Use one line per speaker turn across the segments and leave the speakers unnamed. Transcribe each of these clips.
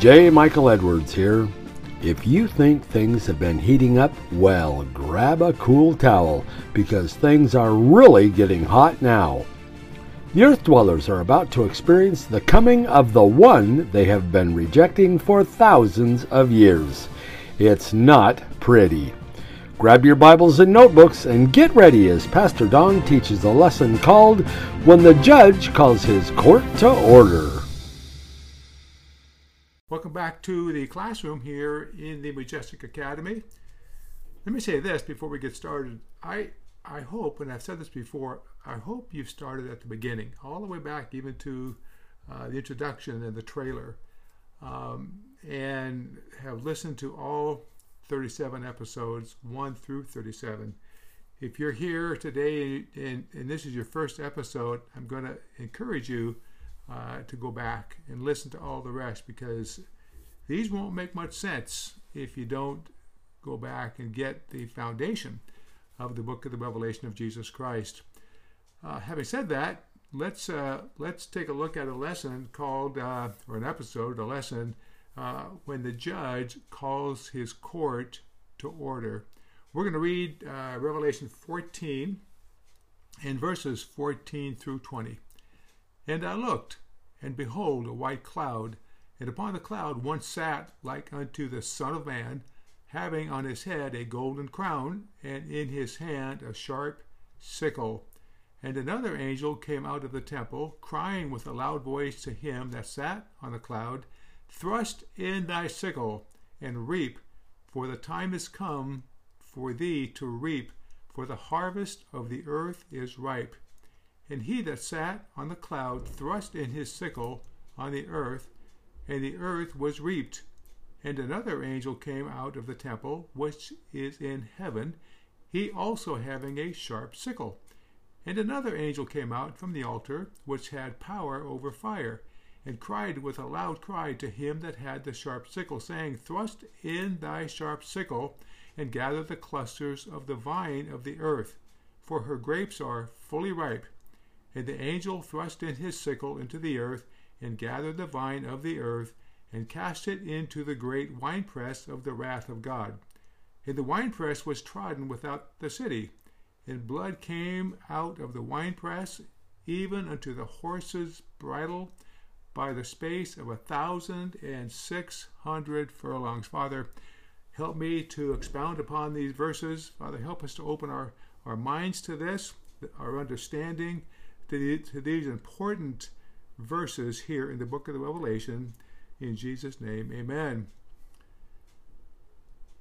J. Michael Edwards here. If you think things have been heating up, well, grab a cool towel because things are really getting hot now. The Earth Dwellers are about to experience the coming of the one they have been rejecting for thousands of years. It's not pretty. Grab your Bibles and notebooks and get ready as Pastor Don teaches a lesson called When the Judge Calls His Court to Order.
Welcome back to the classroom here in the Majestic Academy. Let me say this before we get started. I I hope, and I've said this before, I hope you've started at the beginning, all the way back even to uh, the introduction and the trailer, um, and have listened to all 37 episodes, 1 through 37. If you're here today and, and this is your first episode, I'm going to encourage you uh, to go back and listen to all the rest because these won't make much sense if you don't go back and get the foundation of the book of the Revelation of Jesus Christ. Uh, having said that, let's uh, let's take a look at a lesson called uh, or an episode, a lesson uh, when the judge calls his court to order. We're going to read uh, Revelation 14 in verses 14 through 20. And I looked, and behold, a white cloud, and upon the cloud one sat like unto the Son of Man, having on his head a golden crown, and in his hand a sharp sickle. And another angel came out of the temple, crying with a loud voice to him that sat on the cloud, Thrust in thy sickle, and reap, for the time is come for thee to reap, for the harvest of the earth is ripe. And he that sat on the cloud thrust in his sickle on the earth, and the earth was reaped. And another angel came out of the temple, which is in heaven, he also having a sharp sickle. And another angel came out from the altar, which had power over fire, and cried with a loud cry to him that had the sharp sickle, saying, Thrust in thy sharp sickle, and gather the clusters of the vine of the earth, for her grapes are fully ripe. And the angel thrust in his sickle into the earth, and gathered the vine of the earth, and cast it into the great winepress of the wrath of God. And the winepress was trodden without the city, and blood came out of the winepress, even unto the horse's bridle, by the space of a thousand and six hundred furlongs. Father, help me to expound upon these verses. Father, help us to open our, our minds to this, our understanding to, the, to these important verses here in the book of the Revelation. In Jesus' name, amen.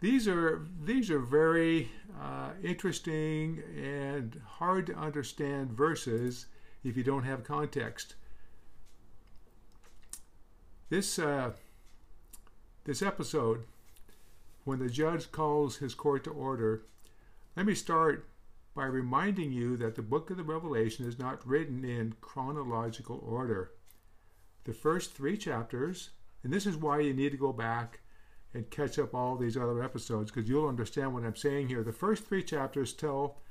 These are these are very uh, interesting and hard to understand verses if you don't have context. This uh, this episode, when the judge calls his court to order, let me start by reminding you that the book of the Revelation is not written in chronological order. The first three chapters, and this is why you need to go back and catch up all these other episodes because you'll understand what I'm saying here. The first three chapters tell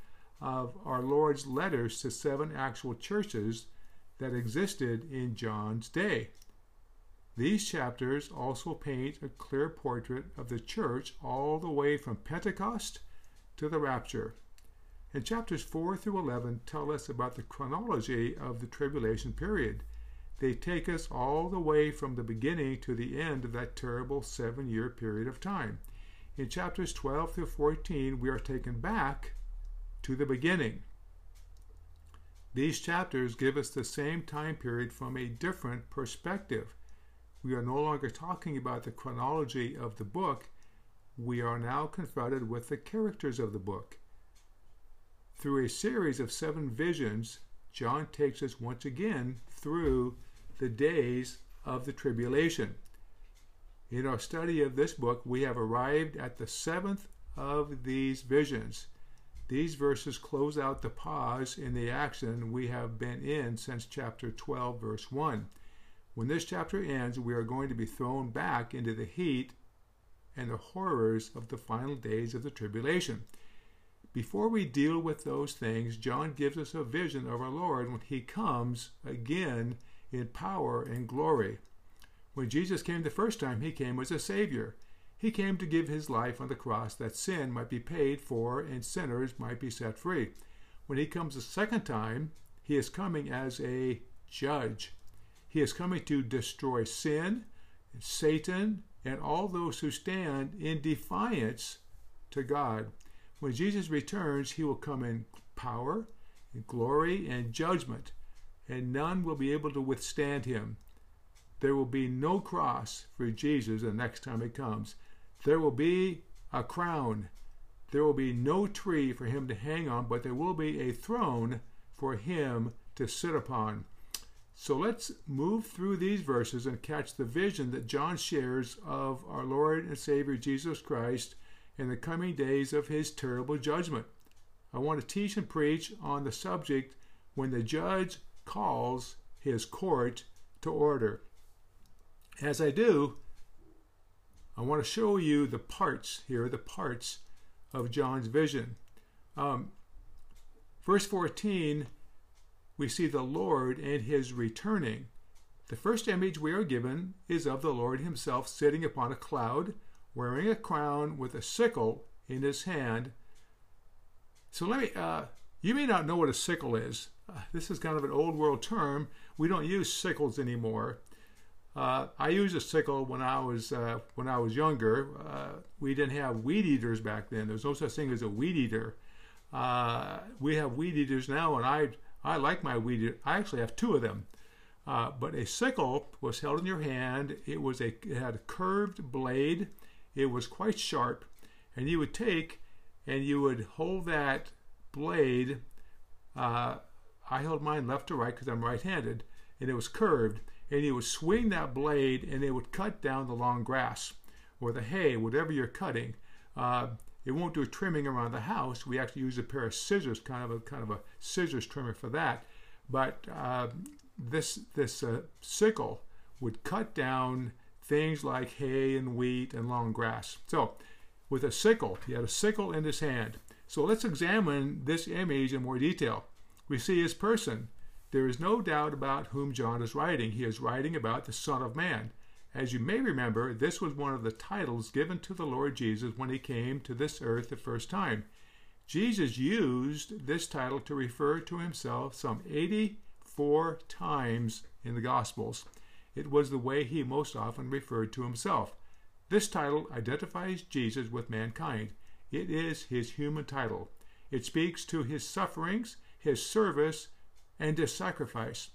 of our Lord's letters to seven actual churches that existed in John's day. These chapters also paint a clear portrait of the church all the way from Pentecost to the rapture. And chapters 4 through 11 tell us about the chronology of the tribulation period. They take us all the way from the beginning to the end of that terrible seven year period of time. In chapters 12 through 14, we are taken back to the beginning. These chapters give us the same time period from a different perspective. We are no longer talking about the chronology of the book, we are now confronted with the characters of the book. Through a series of seven visions, John takes us once again through the days of the tribulation. In our study of this book, we have arrived at the seventh of these visions. These verses close out the pause in the action we have been in since chapter 12, verse 1. When this chapter ends, we are going to be thrown back into the heat and the horrors of the final days of the tribulation. Before we deal with those things, John gives us a vision of our Lord when he comes again in power and glory. When Jesus came the first time, he came as a Savior. He came to give his life on the cross that sin might be paid for and sinners might be set free. When he comes the second time, he is coming as a judge. He is coming to destroy sin, Satan, and all those who stand in defiance to God. When Jesus returns, he will come in power, in glory, and judgment, and none will be able to withstand him. There will be no cross for Jesus the next time he comes. There will be a crown. There will be no tree for him to hang on, but there will be a throne for him to sit upon. So let's move through these verses and catch the vision that John shares of our Lord and Savior Jesus Christ in the coming days of his terrible judgment. I want to teach and preach on the subject when the judge calls his court to order. As I do, I want to show you the parts here, the parts of John's vision. Um, verse 14, we see the Lord and his returning. The first image we are given is of the Lord himself sitting upon a cloud, wearing a crown with a sickle in his hand. So let me, uh, you may not know what a sickle is. Uh, this is kind of an old world term. We don't use sickles anymore. Uh, I used a sickle when I was uh, when I was younger. Uh, we didn't have weed eaters back then. There's no such thing as a weed eater. Uh, we have weed eaters now, and I I like my weed eater. I actually have two of them. But a sickle was held in your hand. It was a it had a curved blade. It was quite sharp, and you would take and you would hold that blade. Uh, I held mine left to right because I'm right-handed, and it was curved and you would swing that blade and it would cut down the long grass or the hay, whatever you're cutting. Uh, it won't do trimming around the house. We actually use a pair of scissors, kind of a kind of a scissors trimmer for that. But uh, this this uh, sickle would cut down things like hay and wheat and long grass. So, with a sickle, he had a sickle in his hand. So let's examine this image in more detail. We see his person. There is no doubt about whom John is writing. He is writing about the Son of Man. As you may remember, this was one of the titles given to the Lord Jesus when he came to this earth the first time. Jesus used this title to refer to himself some 84 times in the Gospels. It was the way he most often referred to himself. This title identifies Jesus with mankind. It is his human title. It speaks to his sufferings, his service, and his sacrifice.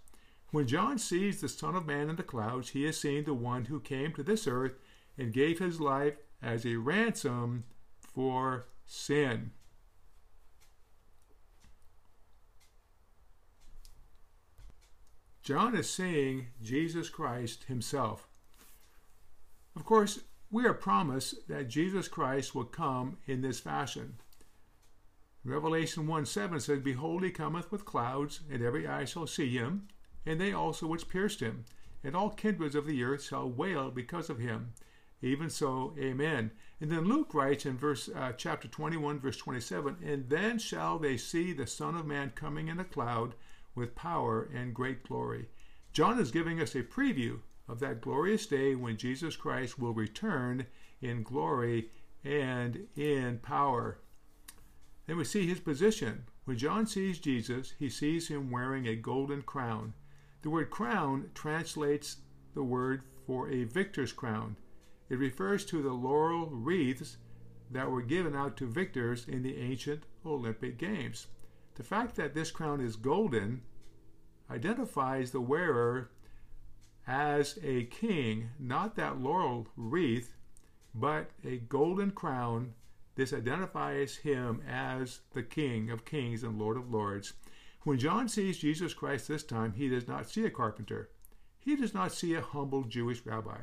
When John sees the Son of Man in the clouds, he is seeing the one who came to this earth and gave his life as a ransom for sin. John is seeing Jesus Christ himself. Of course, we are promised that Jesus Christ will come in this fashion. Revelation 1 7 says, Behold, he cometh with clouds, and every eye shall see him, and they also which pierced him, and all kindreds of the earth shall wail because of him. Even so, Amen. And then Luke writes in verse uh, chapter 21, verse 27, And then shall they see the Son of Man coming in a cloud with power and great glory. John is giving us a preview of that glorious day when Jesus Christ will return in glory and in power. Then we see his position. When John sees Jesus, he sees him wearing a golden crown. The word crown translates the word for a victor's crown. It refers to the laurel wreaths that were given out to victors in the ancient Olympic Games. The fact that this crown is golden identifies the wearer as a king, not that laurel wreath, but a golden crown this identifies him as the King of kings and Lord of lords. When John sees Jesus Christ this time, he does not see a carpenter. He does not see a humble Jewish rabbi.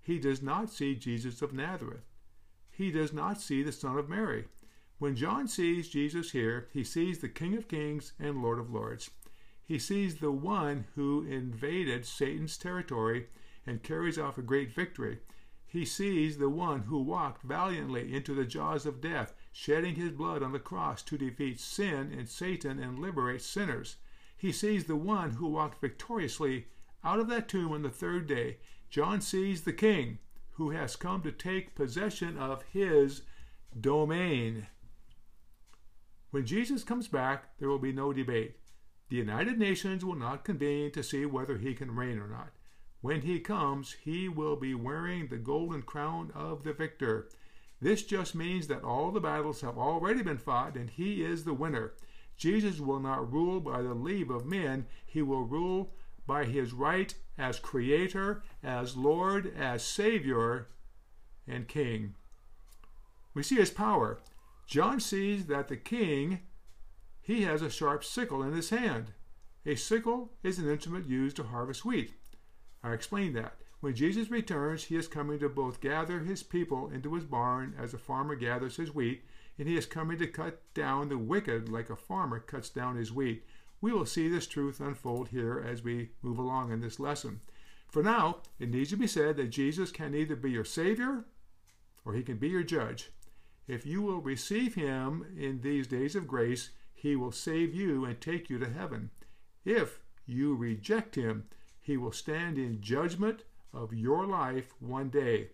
He does not see Jesus of Nazareth. He does not see the Son of Mary. When John sees Jesus here, he sees the King of kings and Lord of lords. He sees the one who invaded Satan's territory and carries off a great victory he sees the one who walked valiantly into the jaws of death, shedding his blood on the cross to defeat sin and Satan and liberate sinners. He sees the one who walked victoriously out of that tomb on the third day, John sees the king who has come to take possession of his domain. When Jesus comes back, there will be no debate. The United Nations will not convene to see whether he can reign or not. When he comes, he will be wearing the golden crown of the victor. This just means that all the battles have already been fought and he is the winner. Jesus will not rule by the leave of men, he will rule by his right as creator, as Lord, as Savior, and King. We see his power. John sees that the king, he has a sharp sickle in his hand. A sickle is an instrument used to harvest wheat. I explained that. When Jesus returns, he is coming to both gather his people into his barn as a farmer gathers his wheat, and he is coming to cut down the wicked like a farmer cuts down his wheat. We will see this truth unfold here as we move along in this lesson. For now, it needs to be said that Jesus can either be your Savior or he can be your judge. If you will receive him in these days of grace, he will save you and take you to heaven. If you reject him, he will stand in judgment of your life one day.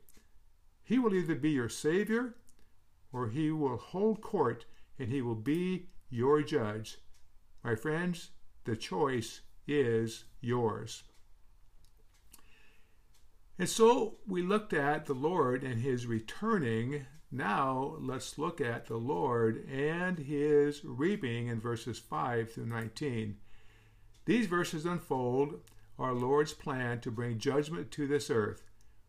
He will either be your Savior or he will hold court and he will be your judge. My friends, the choice is yours. And so we looked at the Lord and his returning now let's look at the Lord and his reaping in verses 5 through 19. These verses unfold our Lord's plan to bring judgment to this earth.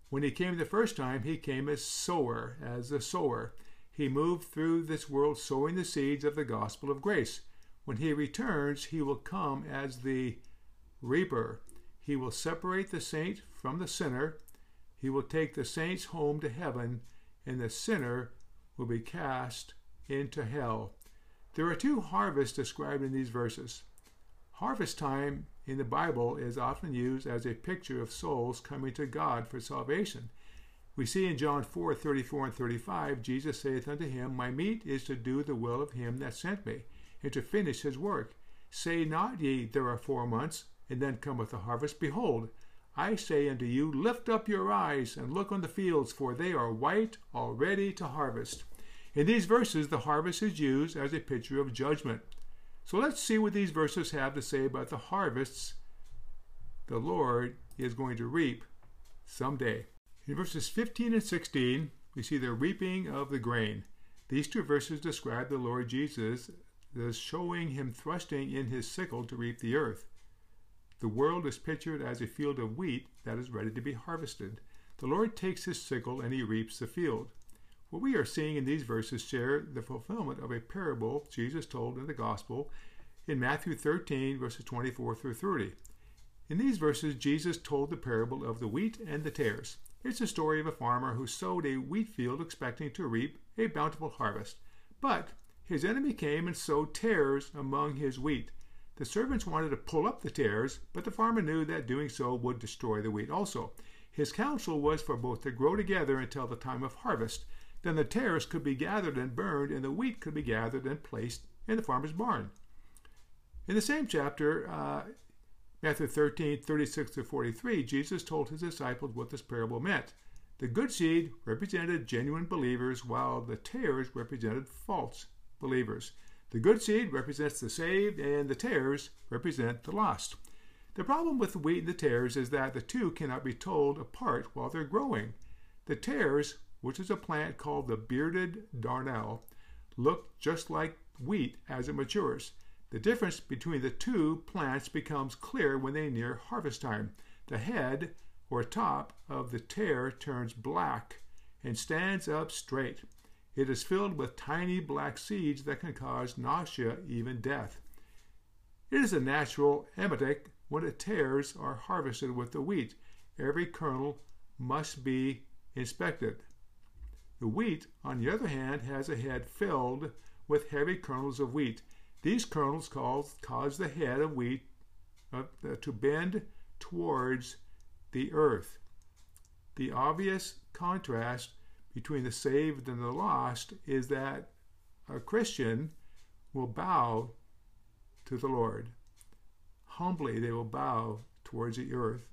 When he came the first time, he came as sower, as a sower. He moved through this world sowing the seeds of the gospel of grace. When he returns, he will come as the reaper. He will separate the saint from the sinner. He will take the saints home to heaven and the sinner will be cast into hell. There are two harvests described in these verses. Harvest time in the Bible is often used as a picture of souls coming to God for salvation. We see in John 4 34 and 35, Jesus saith unto him, My meat is to do the will of him that sent me, and to finish his work. Say not ye, There are four months, and then cometh the harvest. Behold, I say unto you, lift up your eyes and look on the fields, for they are white already to harvest. In these verses, the harvest is used as a picture of judgment. So let's see what these verses have to say about the harvests the Lord is going to reap someday. In verses 15 and 16, we see the reaping of the grain. These two verses describe the Lord Jesus as showing him thrusting in his sickle to reap the earth. The world is pictured as a field of wheat that is ready to be harvested. The Lord takes his sickle and he reaps the field. What we are seeing in these verses share the fulfillment of a parable Jesus told in the gospel in Matthew 13, verses 24 through 30. In these verses, Jesus told the parable of the wheat and the tares. It's the story of a farmer who sowed a wheat field expecting to reap a bountiful harvest. But his enemy came and sowed tares among his wheat. The servants wanted to pull up the tares, but the farmer knew that doing so would destroy the wheat also. His counsel was for both to grow together until the time of harvest. Then the tares could be gathered and burned, and the wheat could be gathered and placed in the farmer's barn. In the same chapter, uh, Matthew 13, 36 to 43, Jesus told his disciples what this parable meant. The good seed represented genuine believers, while the tares represented false believers. The good seed represents the saved, and the tares represent the lost. The problem with the wheat and the tares is that the two cannot be told apart while they're growing. The tares, which is a plant called the bearded darnel, look just like wheat as it matures. The difference between the two plants becomes clear when they near harvest time. The head, or top, of the tare turns black and stands up straight. It is filled with tiny black seeds that can cause nausea, even death. It is a natural emetic when the tares are harvested with the wheat. Every kernel must be inspected. The wheat, on the other hand, has a head filled with heavy kernels of wheat. These kernels cause, cause the head of wheat uh, to bend towards the earth. The obvious contrast between the saved and the lost is that a Christian will bow to the Lord. Humbly, they will bow towards the earth.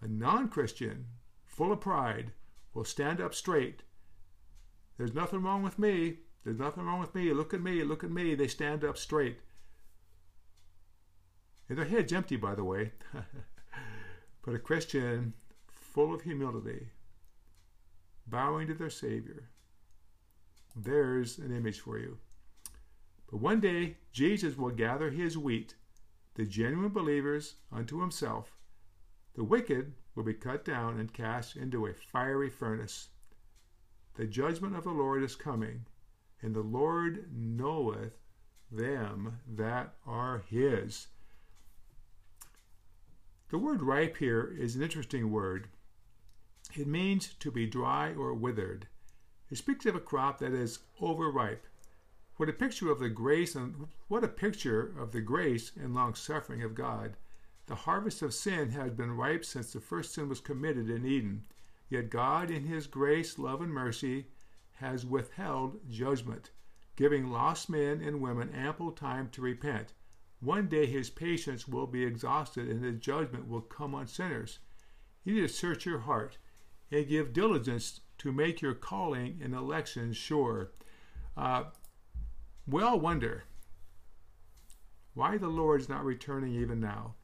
A non Christian, full of pride, will stand up straight. There's nothing wrong with me. There's nothing wrong with me. Look at me. Look at me. They stand up straight. And their head's empty, by the way. but a Christian full of humility, bowing to their Savior. There's an image for you. But one day, Jesus will gather his wheat, the genuine believers, unto himself. The wicked will be cut down and cast into a fiery furnace. The judgment of the Lord is coming, and the Lord knoweth them that are his. The word ripe here is an interesting word. It means to be dry or withered. It speaks of a crop that is overripe. What a picture of the grace and what a picture of the grace and long suffering of God. The harvest of sin has been ripe since the first sin was committed in Eden. Yet God, in His grace, love, and mercy, has withheld judgment, giving lost men and women ample time to repent. One day His patience will be exhausted and His judgment will come on sinners. You need to search your heart and give diligence to make your calling and election sure. Uh, we all wonder why the Lord is not returning even now.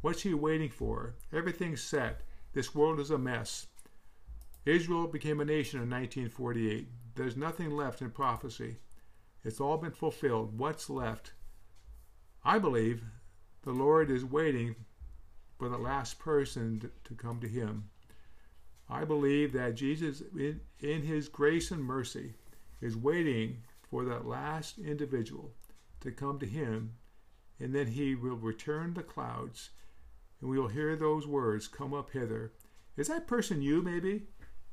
What's he waiting for? Everything's set. This world is a mess. Israel became a nation in 1948. There's nothing left in prophecy. It's all been fulfilled. What's left? I believe the Lord is waiting for the last person to come to him. I believe that Jesus, in, in his grace and mercy, is waiting for that last individual to come to him, and then he will return the clouds, and we will hear those words, Come up hither. Is that person you, maybe?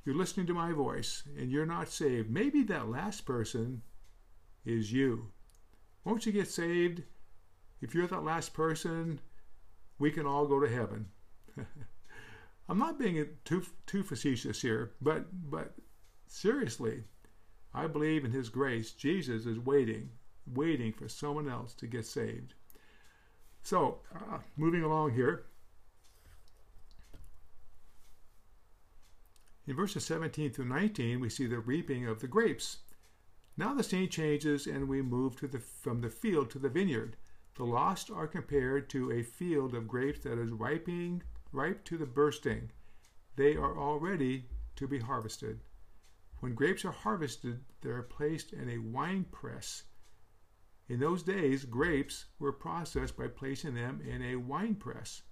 You're listening to my voice, and you're not saved. Maybe that last person is you. Won't you get saved? If you're that last person, we can all go to heaven. I'm not being too too facetious here, but but seriously, I believe in His grace. Jesus is waiting, waiting for someone else to get saved. So, uh, moving along here. In verses 17 through 19, we see the reaping of the grapes. Now the scene changes and we move to the, from the field to the vineyard. The lost are compared to a field of grapes that is ripening ripe to the bursting. They are all ready to be harvested. When grapes are harvested, they are placed in a wine press. In those days, grapes were processed by placing them in a wine press.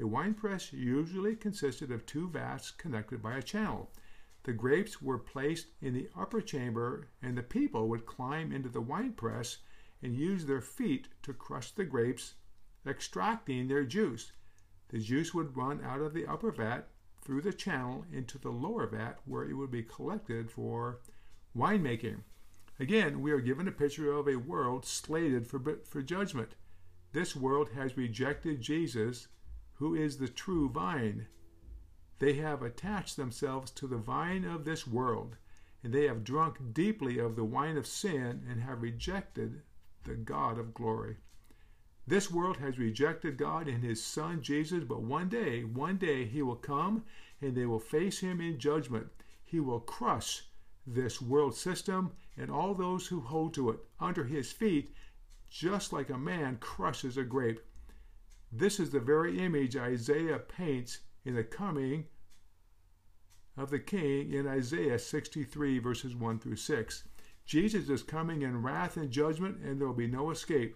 A wine press usually consisted of two vats connected by a channel. The grapes were placed in the upper chamber, and the people would climb into the wine press and use their feet to crush the grapes, extracting their juice. The juice would run out of the upper vat through the channel into the lower vat where it would be collected for winemaking. Again, we are given a picture of a world slated for, for judgment. This world has rejected Jesus, who is the true vine. They have attached themselves to the vine of this world, and they have drunk deeply of the wine of sin and have rejected the God of glory. This world has rejected God and His Son Jesus, but one day, one day He will come and they will face Him in judgment. He will crush this world system and all those who hold to it under His feet, just like a man crushes a grape. This is the very image Isaiah paints in the coming of the King in Isaiah 63, verses 1 through 6. Jesus is coming in wrath and judgment, and there will be no escape.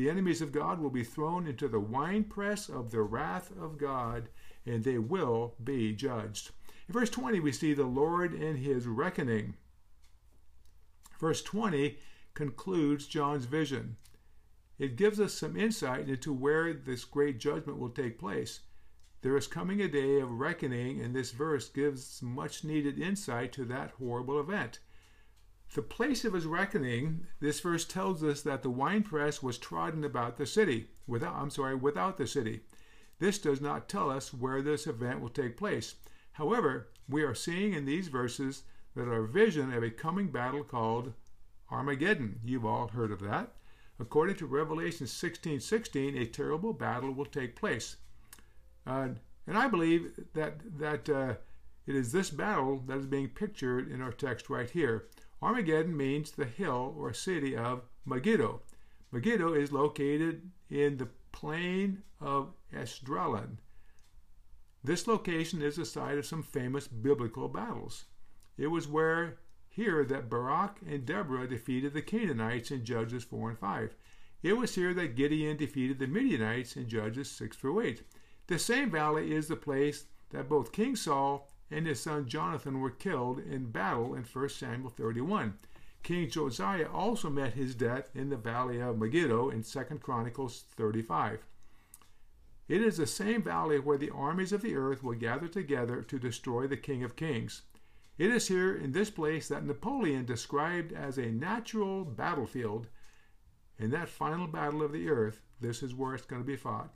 The enemies of God will be thrown into the winepress of the wrath of God, and they will be judged. In verse 20, we see the Lord in his reckoning. Verse 20 concludes John's vision. It gives us some insight into where this great judgment will take place. There is coming a day of reckoning, and this verse gives much needed insight to that horrible event. The place of his reckoning, this verse tells us that the winepress was trodden about the city, without I'm sorry, without the city. This does not tell us where this event will take place. However, we are seeing in these verses that our vision of a coming battle called Armageddon. You've all heard of that. According to Revelation 16:16, 16, a terrible battle will take place. Uh, And I believe that that uh, it is this battle that is being pictured in our text right here. Armageddon means the hill or city of Megiddo. Megiddo is located in the plain of Esdraelon. This location is the site of some famous biblical battles. It was where here that Barak and Deborah defeated the Canaanites in Judges 4 and 5. It was here that Gideon defeated the Midianites in Judges 6 through 8. The same valley is the place that both King Saul and his son Jonathan were killed in battle in 1 Samuel 31. King Josiah also met his death in the valley of Megiddo in 2 Chronicles 35. It is the same valley where the armies of the earth will gather together to destroy the King of Kings. It is here in this place that Napoleon described as a natural battlefield. In that final battle of the earth, this is where it's going to be fought.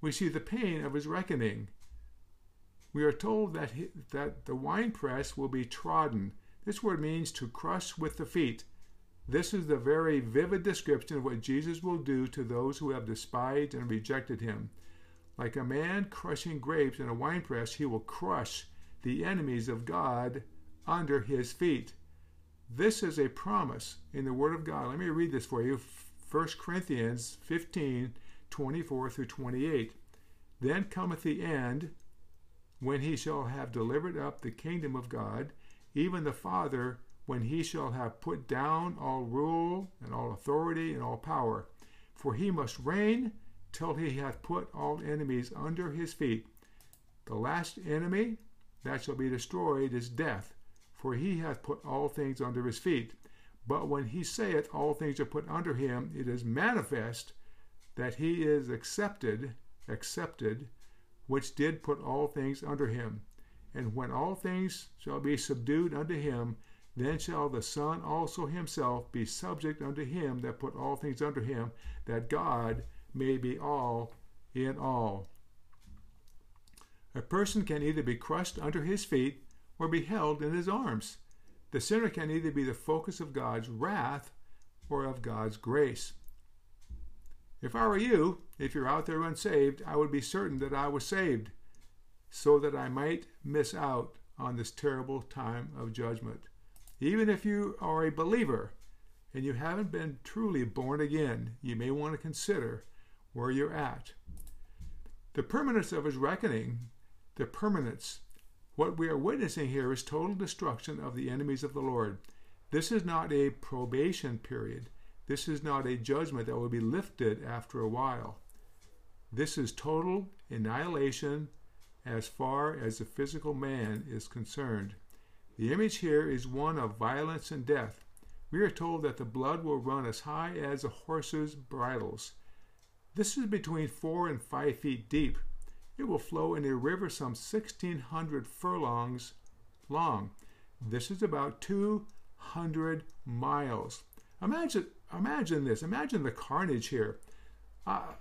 We see the pain of his reckoning. We are told that, he, that the winepress will be trodden. This word means to crush with the feet. This is the very vivid description of what Jesus will do to those who have despised and rejected him. Like a man crushing grapes in a winepress, he will crush the enemies of God under his feet. This is a promise in the Word of God. Let me read this for you 1 Corinthians 15 24 through 28. Then cometh the end, when he shall have delivered up the kingdom of God, even the Father, when he shall have put down all rule and all authority and all power. For he must reign till he hath put all enemies under his feet. The last enemy that shall be destroyed is death, for he hath put all things under his feet. But when he saith all things are put under him, it is manifest that he is accepted, accepted, which did put all things under him. And when all things shall be subdued unto him, then shall the Son also himself be subject unto him that put all things under him, that God may be all in all. A person can either be crushed under his feet or be held in his arms. The sinner can either be the focus of God's wrath or of God's grace. If I were you, if you're out there unsaved, I would be certain that I was saved, so that I might miss out on this terrible time of judgment. Even if you are a believer and you haven't been truly born again, you may want to consider where you're at. The permanence of his reckoning, the permanence, what we are witnessing here is total destruction of the enemies of the Lord. This is not a probation period. This is not a judgment that will be lifted after a while. This is total annihilation as far as the physical man is concerned. The image here is one of violence and death. We are told that the blood will run as high as a horse's bridles. This is between four and five feet deep. It will flow in a river some 1,600 furlongs long. This is about 200 miles. Imagine imagine this. Imagine the carnage here. Uh,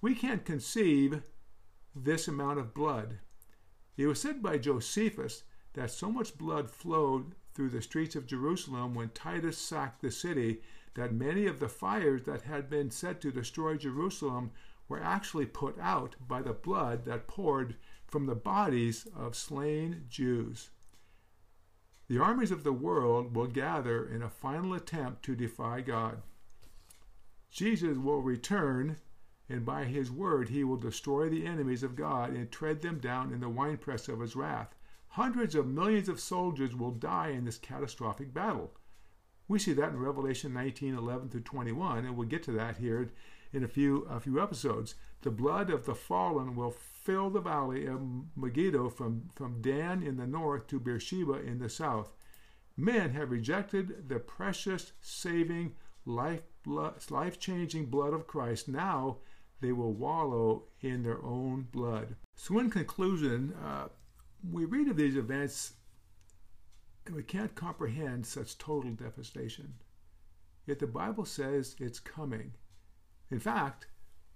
we can't conceive this amount of blood. It was said by Josephus that so much blood flowed through the streets of Jerusalem when Titus sacked the city that many of the fires that had been set to destroy Jerusalem were actually put out by the blood that poured from the bodies of slain Jews. The armies of the world will gather in a final attempt to defy God. Jesus will return, and by his word he will destroy the enemies of God and tread them down in the winepress of his wrath. Hundreds of millions of soldiers will die in this catastrophic battle. We see that in Revelation 19 11 through 21, and we'll get to that here in a few, a few episodes. The blood of the fallen will fill the valley of Megiddo from, from Dan in the north to Beersheba in the south. Men have rejected the precious, saving, life changing blood of Christ. Now they will wallow in their own blood. So, in conclusion, uh, we read of these events and we can't comprehend such total devastation. Yet the Bible says it's coming. In fact,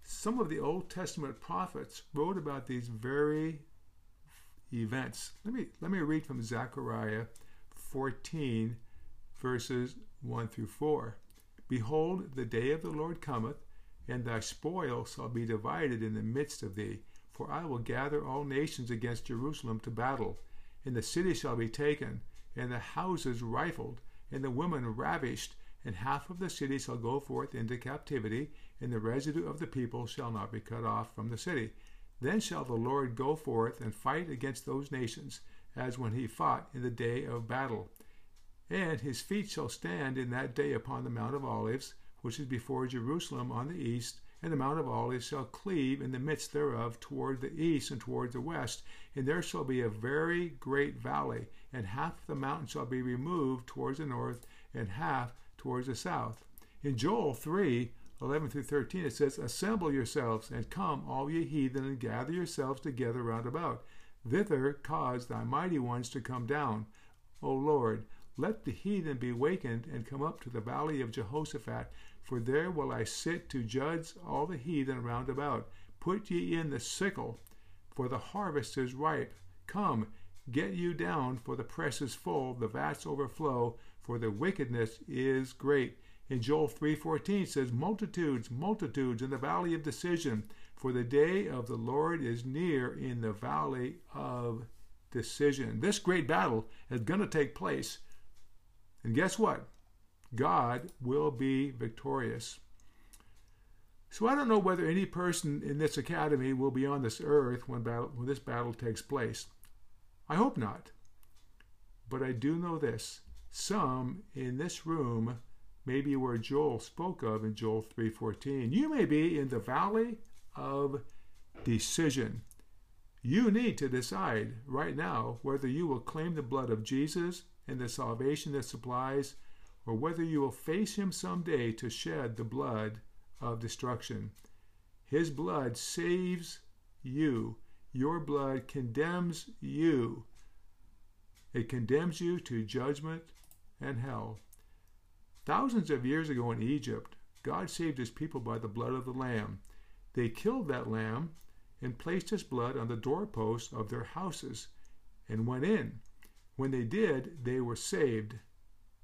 some of the Old Testament prophets wrote about these very events. Let me, let me read from Zechariah 14, verses 1 through 4. Behold, the day of the Lord cometh, and thy spoil shall be divided in the midst of thee. For I will gather all nations against Jerusalem to battle, and the city shall be taken, and the houses rifled, and the women ravished, and half of the city shall go forth into captivity, and the residue of the people shall not be cut off from the city. Then shall the Lord go forth and fight against those nations, as when he fought in the day of battle. And his feet shall stand in that day upon the Mount of Olives, which is before Jerusalem on the east, and the Mount of Olives shall cleave in the midst thereof toward the east and toward the west, and there shall be a very great valley, and half the mountain shall be removed towards the north, and half towards the south. In Joel 3 11 through 13, it says, Assemble yourselves, and come, all ye heathen, and gather yourselves together round about. Thither cause thy mighty ones to come down. O Lord, let the heathen be wakened and come up to the valley of Jehoshaphat, for there will I sit to judge all the heathen round about. Put ye in the sickle, for the harvest is ripe. Come, get you down, for the press is full, the vats overflow, for the wickedness is great. In Joel 3:14 says, "Multitudes, multitudes in the valley of decision, for the day of the Lord is near in the valley of decision." This great battle is going to take place. And guess what? God will be victorious. So I don't know whether any person in this academy will be on this earth when, battle, when this battle takes place. I hope not. But I do know this. Some in this room may be where Joel spoke of in Joel 3:14. You may be in the valley of decision. You need to decide right now whether you will claim the blood of Jesus and the salvation that supplies or whether you will face him someday to shed the blood of destruction. His blood saves you. Your blood condemns you. It condemns you to judgment and hell. Thousands of years ago in Egypt, God saved his people by the blood of the Lamb. They killed that lamb and placed his blood on the doorposts of their houses and went in. When they did, they were saved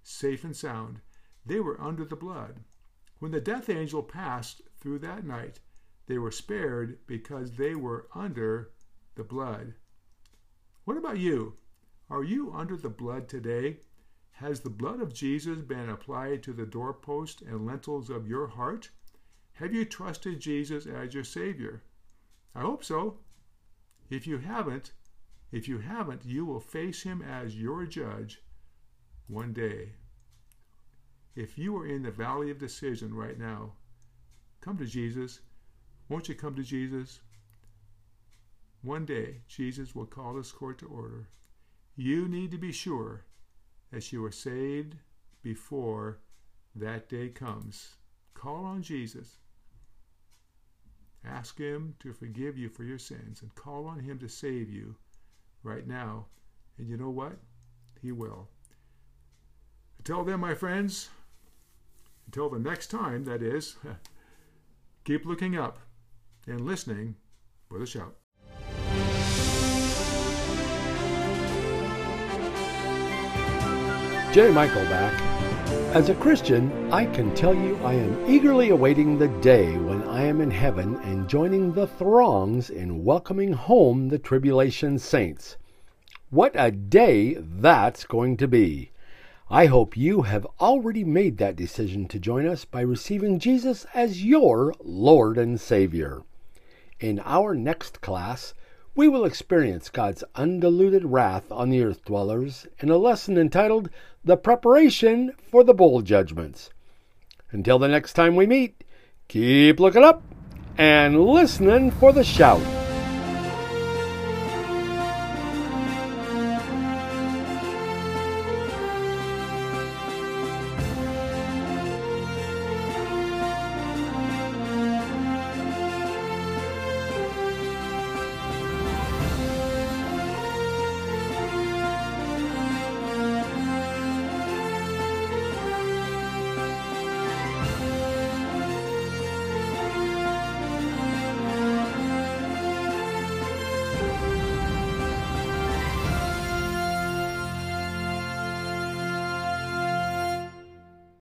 safe and sound. They were under the blood. When the death angel passed through that night, they were spared because they were under the blood. What about you? Are you under the blood today? Has the blood of Jesus been applied to the doorpost and lintels of your heart? Have you trusted Jesus as your Savior? I hope so. If you haven't, if you haven't, you will face him as your judge one day. If you are in the valley of decision right now, come to Jesus. Won't you come to Jesus? One day, Jesus will call this court to order. You need to be sure that you are saved before that day comes. Call on Jesus. Ask Him to forgive you for your sins and call on Him to save you right now. And you know what? He will. Until then, my friends, until the next time, that is, keep looking up and listening for the shout.
J. Michael back. As a Christian, I can tell you I am eagerly awaiting the day when I am in heaven and joining the throngs in welcoming home the tribulation saints. What a day that's going to be! I hope you have already made that decision to join us by receiving Jesus as your Lord and Savior. In our next class, we will experience God's undiluted wrath on the earth dwellers in a lesson entitled The Preparation for the Bowl Judgments. Until the next time we meet, keep looking up and listening for the shout.